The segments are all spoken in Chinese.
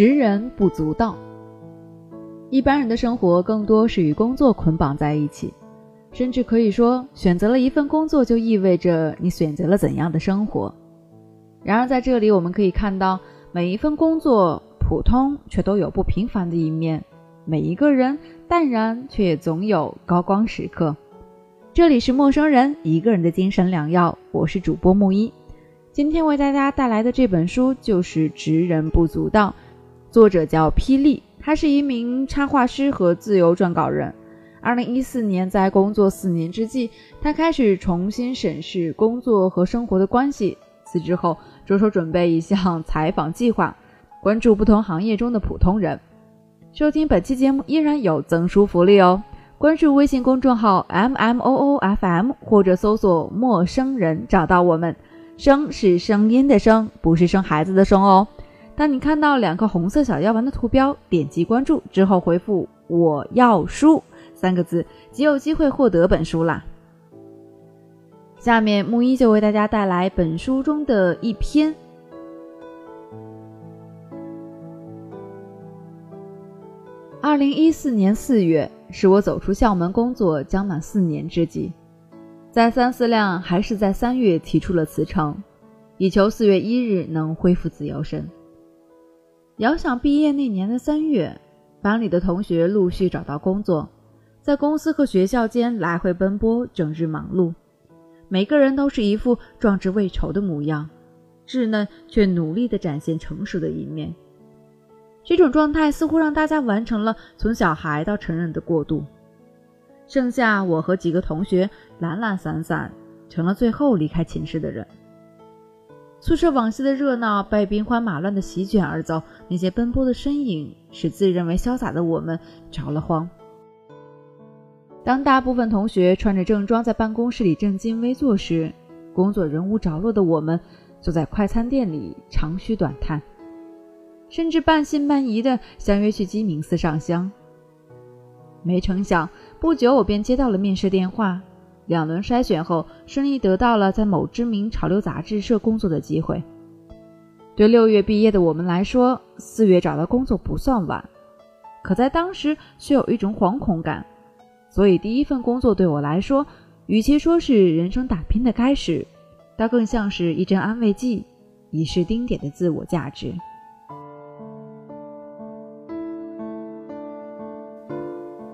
职人不足道。一般人的生活更多是与工作捆绑在一起，甚至可以说，选择了一份工作就意味着你选择了怎样的生活。然而，在这里我们可以看到，每一份工作普通，却都有不平凡的一面；每一个人淡然，却也总有高光时刻。这里是陌生人一个人的精神良药，我是主播木一。今天为大家带来的这本书就是《职人不足道》，作者叫霹雳。他是一名插画师和自由撰稿人。二零一四年，在工作四年之际，他开始重新审视工作和生活的关系。辞职后，着手准备一项 采访计划，关注不同行业中的普通人。收听本期节目依然有赠书福利哦！关注微信公众号 M M O O F M，或者搜索“陌生人”找到我们。声是声音的声，不是生孩子的生哦。当你看到两个红色小药丸的图标，点击关注之后回复“我要书”三个字，即有机会获得本书啦。下面木一就为大家带来本书中的一篇。二零一四年四月，是我走出校门工作将满四年之际，在三思量，还是在三月提出了辞呈，以求四月一日能恢复自由身。遥想毕业那年的三月，班里的同学陆续找到工作，在公司和学校间来回奔波，整日忙碌。每个人都是一副壮志未酬的模样，稚嫩却努力地展现成熟的一面。这种状态似乎让大家完成了从小孩到成人的过渡，剩下我和几个同学懒懒散散，成了最后离开寝室的人。宿舍往昔的热闹被兵荒马乱的席卷而走，那些奔波的身影使自认为潇洒的我们着了慌。当大部分同学穿着正装在办公室里正襟危坐时，工作人无着落的我们坐在快餐店里长吁短叹，甚至半信半疑地相约去鸡鸣寺上香。没成想，不久我便接到了面试电话。两轮筛选后，顺利得到了在某知名潮流杂志社工作的机会。对六月毕业的我们来说，四月找到工作不算晚，可在当时却有一种惶恐感。所以，第一份工作对我来说，与其说是人生打拼的开始，倒更像是一针安慰剂，以示丁点的自我价值。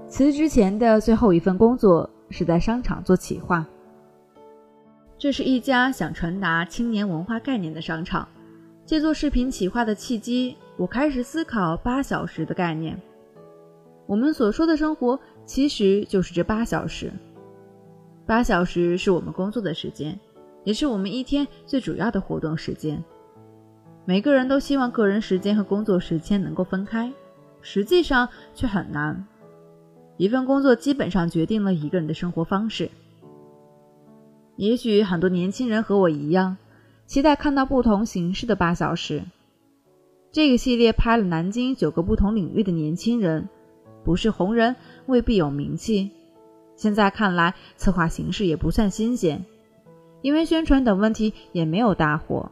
辞职前的最后一份工作。是在商场做企划。这是一家想传达青年文化概念的商场。借做视频企划的契机，我开始思考八小时的概念。我们所说的生活，其实就是这八小时。八小时是我们工作的时间，也是我们一天最主要的活动时间。每个人都希望个人时间和工作时间能够分开，实际上却很难。一份工作基本上决定了一个人的生活方式。也许很多年轻人和我一样，期待看到不同形式的八小时。这个系列拍了南京九个不同领域的年轻人，不是红人未必有名气。现在看来，策划形式也不算新鲜，因为宣传等问题也没有大火。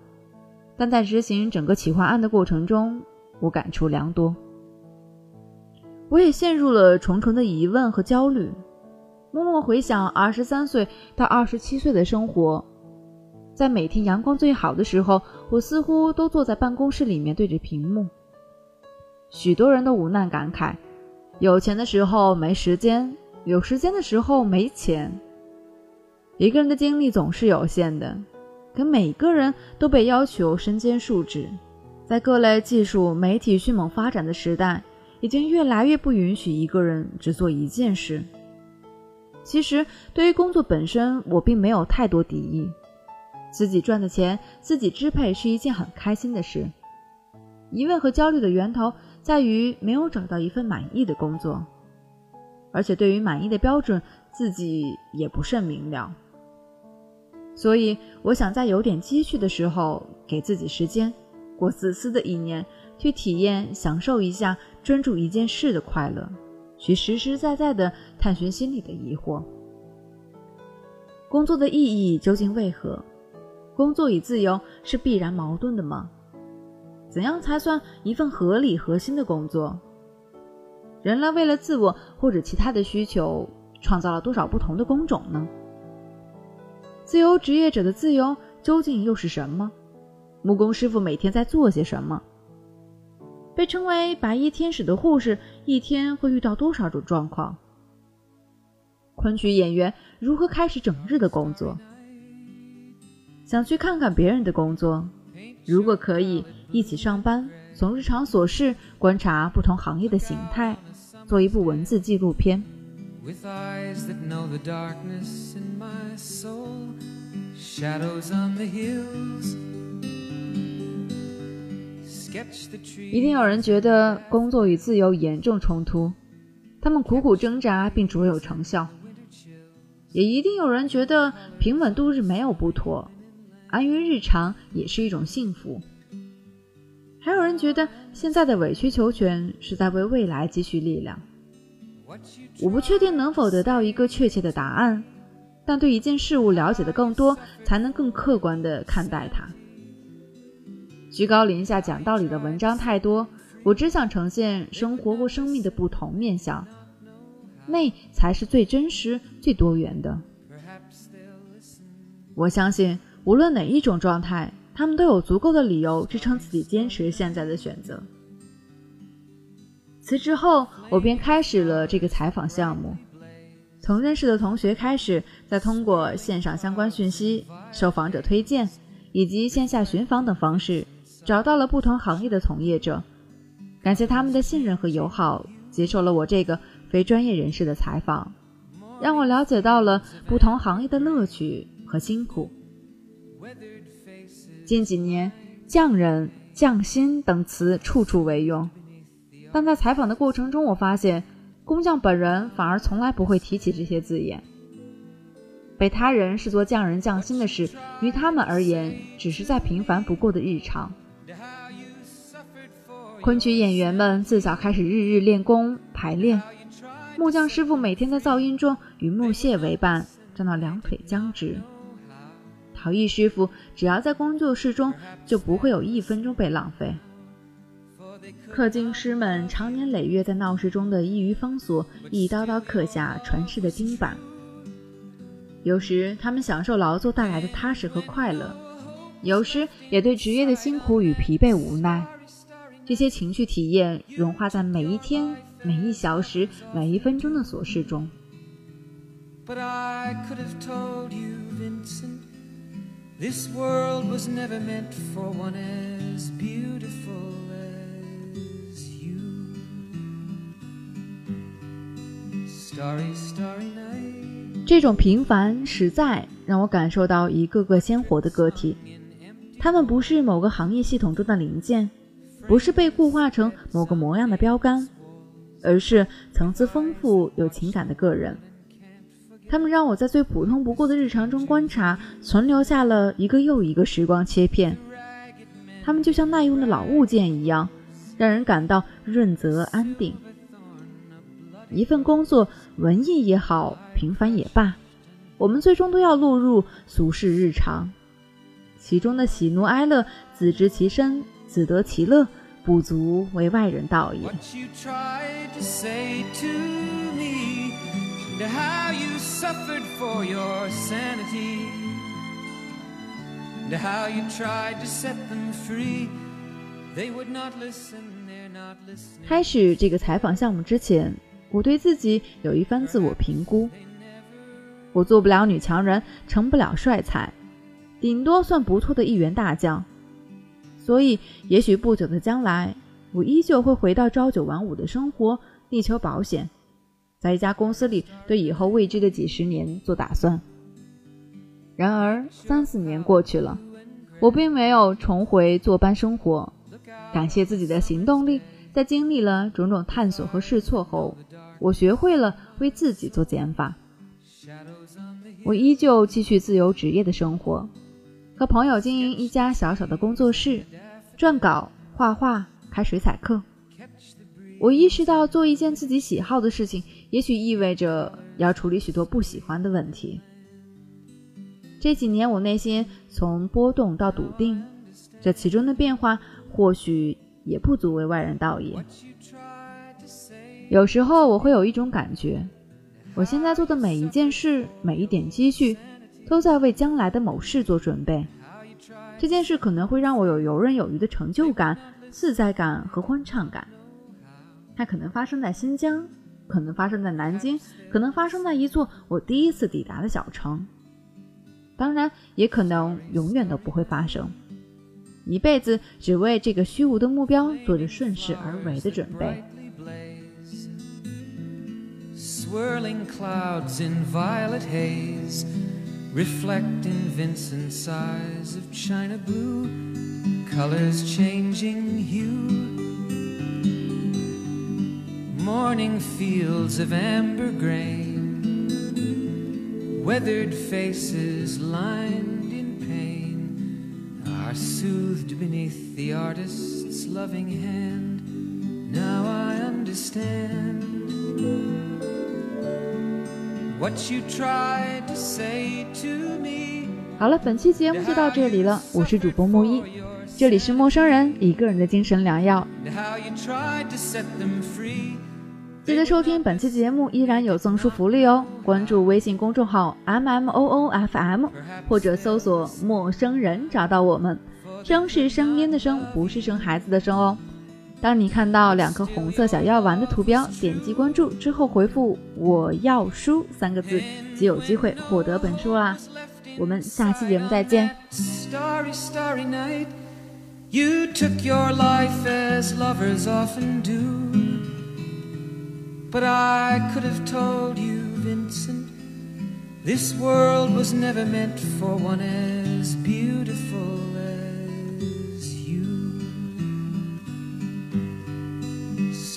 但在执行整个企划案的过程中，我感触良多。我也陷入了重重的疑问和焦虑，默默回想二十三岁到二十七岁的生活，在每天阳光最好的时候，我似乎都坐在办公室里面对着屏幕。许多人都无奈感慨：有钱的时候没时间，有时间的时候没钱。一个人的精力总是有限的，可每个人都被要求身兼数职，在各类技术媒体迅猛发展的时代。已经越来越不允许一个人只做一件事。其实，对于工作本身，我并没有太多敌意。自己赚的钱，自己支配是一件很开心的事。疑问和焦虑的源头在于没有找到一份满意的工作，而且对于满意的标准，自己也不甚明了。所以，我想在有点积蓄的时候，给自己时间，过自私的一年。去体验、享受一下专注一件事的快乐，去实实在在的探寻心里的疑惑。工作的意义究竟为何？工作与自由是必然矛盾的吗？怎样才算一份合理核心的工作？人类为了自我或者其他的需求，创造了多少不同的工种呢？自由职业者的自由究竟又是什么？木工师傅每天在做些什么？被称为“白衣天使”的护士一天会遇到多少种状况？昆曲演员如何开始整日的工作？想去看看别人的工作，如果可以一起上班，从日常琐事观察不同行业的形态，做一部文字纪录片。一定有人觉得工作与自由严重冲突，他们苦苦挣扎并卓有成效；也一定有人觉得平稳度日没有不妥。安于日常也是一种幸福。还有人觉得现在的委曲求全是在为未来积蓄力量。我不确定能否得到一个确切的答案，但对一件事物了解的更多，才能更客观地看待它。居高临下讲道理的文章太多，我只想呈现生活或生命的不同面相，那才是最真实、最多元的。我相信。无论哪一种状态，他们都有足够的理由支撑自己坚持现在的选择。辞职后，我便开始了这个采访项目，从认识的同学开始，再通过线上相关讯息、受访者推荐以及线下寻访等方式，找到了不同行业的从业者，感谢他们的信任和友好，接受了我这个非专业人士的采访，让我了解到了不同行业的乐趣和辛苦。近几年，“匠人”“匠心”等词处处为用，但在采访的过程中，我发现工匠本人反而从来不会提起这些字眼。被他人视作匠人匠心的事，于他们而言只是再平凡不过的日常。昆曲演员们自小开始日日练功排练，木匠师傅每天在噪音中与木屑为伴，站到两腿僵直。陶艺师傅只要在工作室中，就不会有一分钟被浪费。刻金师们长年累月在闹市中的异于方所，一刀刀刻下传世的金板。有时他们享受劳作带来的踏实和快乐，有时也对职业的辛苦与疲惫无奈。这些情绪体验融化在每一天、每一小时、每一分钟的琐事中。This world was never meant for one as beautiful as you. Starry, starry night. 这种平凡实在让我感受到一个个鲜活的个体，他们不是某个行业系统中的零件，不是被固化成某个模样的标杆，而是层次丰富、有情感的个人。他们让我在最普通不过的日常中观察，存留下了一个又一个时光切片。他们就像耐用的老物件一样，让人感到润泽安定。一份工作，文艺也好，平凡也罢，我们最终都要落入俗世日常，其中的喜怒哀乐，自知其身，自得其乐不足为外人道也。开始这个采访项目之前我对自己有一番自我评估。我做不了女强人成不了帅才顶多算不错的一员大将。所以也许不久的将来我依旧会回到朝九晚五的生活力求保险在一家公司里，对以后未知的几十年做打算。然而，三四年过去了，我并没有重回坐班生活。感谢自己的行动力，在经历了种种探索和试错后，我学会了为自己做减法。我依旧继续自由职业的生活，和朋友经营一家小小的工作室，撰稿、画画、开水彩课。我意识到，做一件自己喜好的事情，也许意味着要处理许多不喜欢的问题。这几年，我内心从波动到笃定，这其中的变化或许也不足为外人道也。有时候我会有一种感觉，我现在做的每一件事，每一点积蓄，都在为将来的某事做准备。这件事可能会让我有游刃有余的成就感、自在感和欢畅感。它可能发生在新疆，可能发生在南京，可能发生在一座我第一次抵达的小城。当然，也可能永远都不会发生。一辈子只为这个虚无的目标做着顺势而为的准备。Swirling clouds in violet haze reflect in Vincent's eyes of china blue, colors changing hue. Morning fields of amber grain, weathered faces lined in pain, are soothed beneath the artist's loving hand. Now I understand. 好了，本期节目就到这里了。我是主播木一，这里是陌生人一个人的精神良药。记得收听本期节目，依然有赠书福利哦！关注微信公众号 M M O O F M，或者搜索“陌生人”找到我们。声是声音的声，不是生孩子的生哦。当你看到两颗红色小药丸的图标，点击关注之后回复“我要书”三个字，即有机会获得本书啦。我们下期节目再见。Starry, starry night. You took your life as lovers often do. But I could have told you, Vincent, this world was never meant for one as beautiful